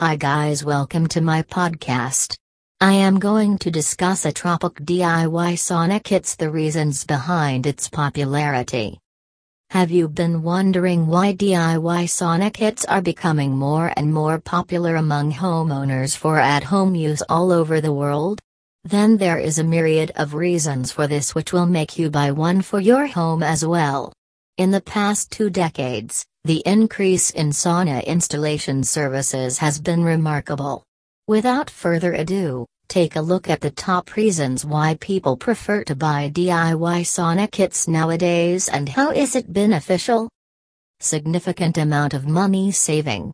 Hi guys, welcome to my podcast. I am going to discuss a Tropic DIY sauna kits the reasons behind its popularity. Have you been wondering why DIY sauna kits are becoming more and more popular among homeowners for at-home use all over the world? Then there is a myriad of reasons for this which will make you buy one for your home as well. In the past two decades, the increase in sauna installation services has been remarkable. Without further ado, take a look at the top reasons why people prefer to buy DIY sauna kits nowadays and how is it beneficial? Significant amount of money saving.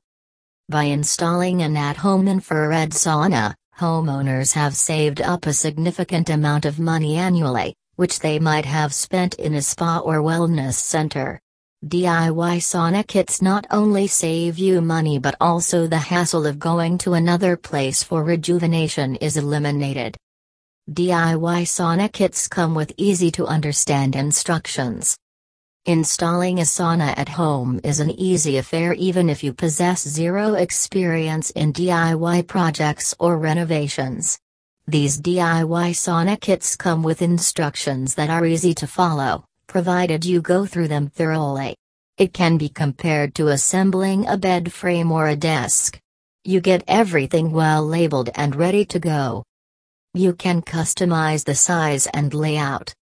By installing an at-home infrared sauna, homeowners have saved up a significant amount of money annually, which they might have spent in a spa or wellness center. DIY sauna kits not only save you money but also the hassle of going to another place for rejuvenation is eliminated. DIY sauna kits come with easy to understand instructions. Installing a sauna at home is an easy affair even if you possess zero experience in DIY projects or renovations. These DIY sauna kits come with instructions that are easy to follow provided you go through them thoroughly. It can be compared to assembling a bed frame or a desk. You get everything well labeled and ready to go. You can customize the size and layout.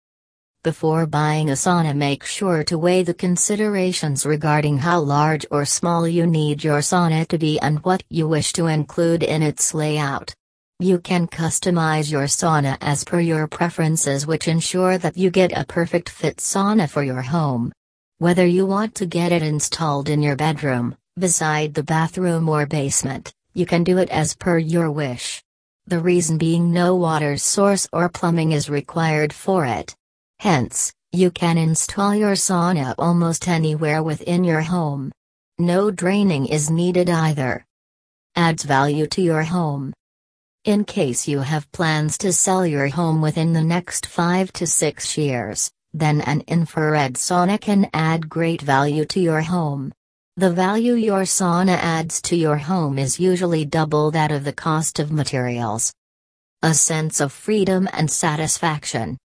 Before buying a sauna, make sure to weigh the considerations regarding how large or small you need your sauna to be and what you wish to include in its layout. You can customize your sauna as per your preferences, which ensure that you get a perfect fit sauna for your home. Whether you want to get it installed in your bedroom, beside the bathroom, or basement, you can do it as per your wish. The reason being no water source or plumbing is required for it. Hence, you can install your sauna almost anywhere within your home. No draining is needed either. Adds value to your home. In case you have plans to sell your home within the next 5 to 6 years, then an infrared sauna can add great value to your home. The value your sauna adds to your home is usually double that of the cost of materials. A sense of freedom and satisfaction.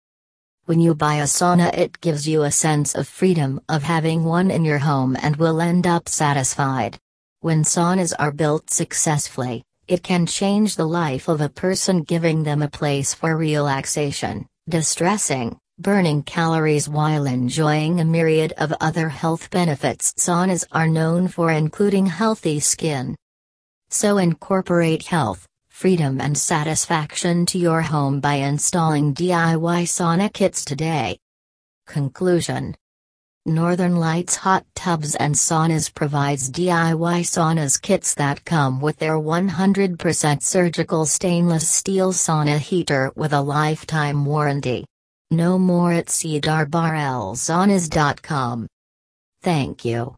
When you buy a sauna, it gives you a sense of freedom of having one in your home and will end up satisfied. When saunas are built successfully, it can change the life of a person, giving them a place for relaxation, distressing, burning calories while enjoying a myriad of other health benefits. Saunas are known for including healthy skin. So incorporate health, freedom, and satisfaction to your home by installing DIY sauna kits today. Conclusion Northern Lights Hot Tubs and Saunas provides DIY saunas kits that come with their 100% surgical stainless steel sauna heater with a lifetime warranty. Know more at cedarbarrelsaunas.com. Thank you.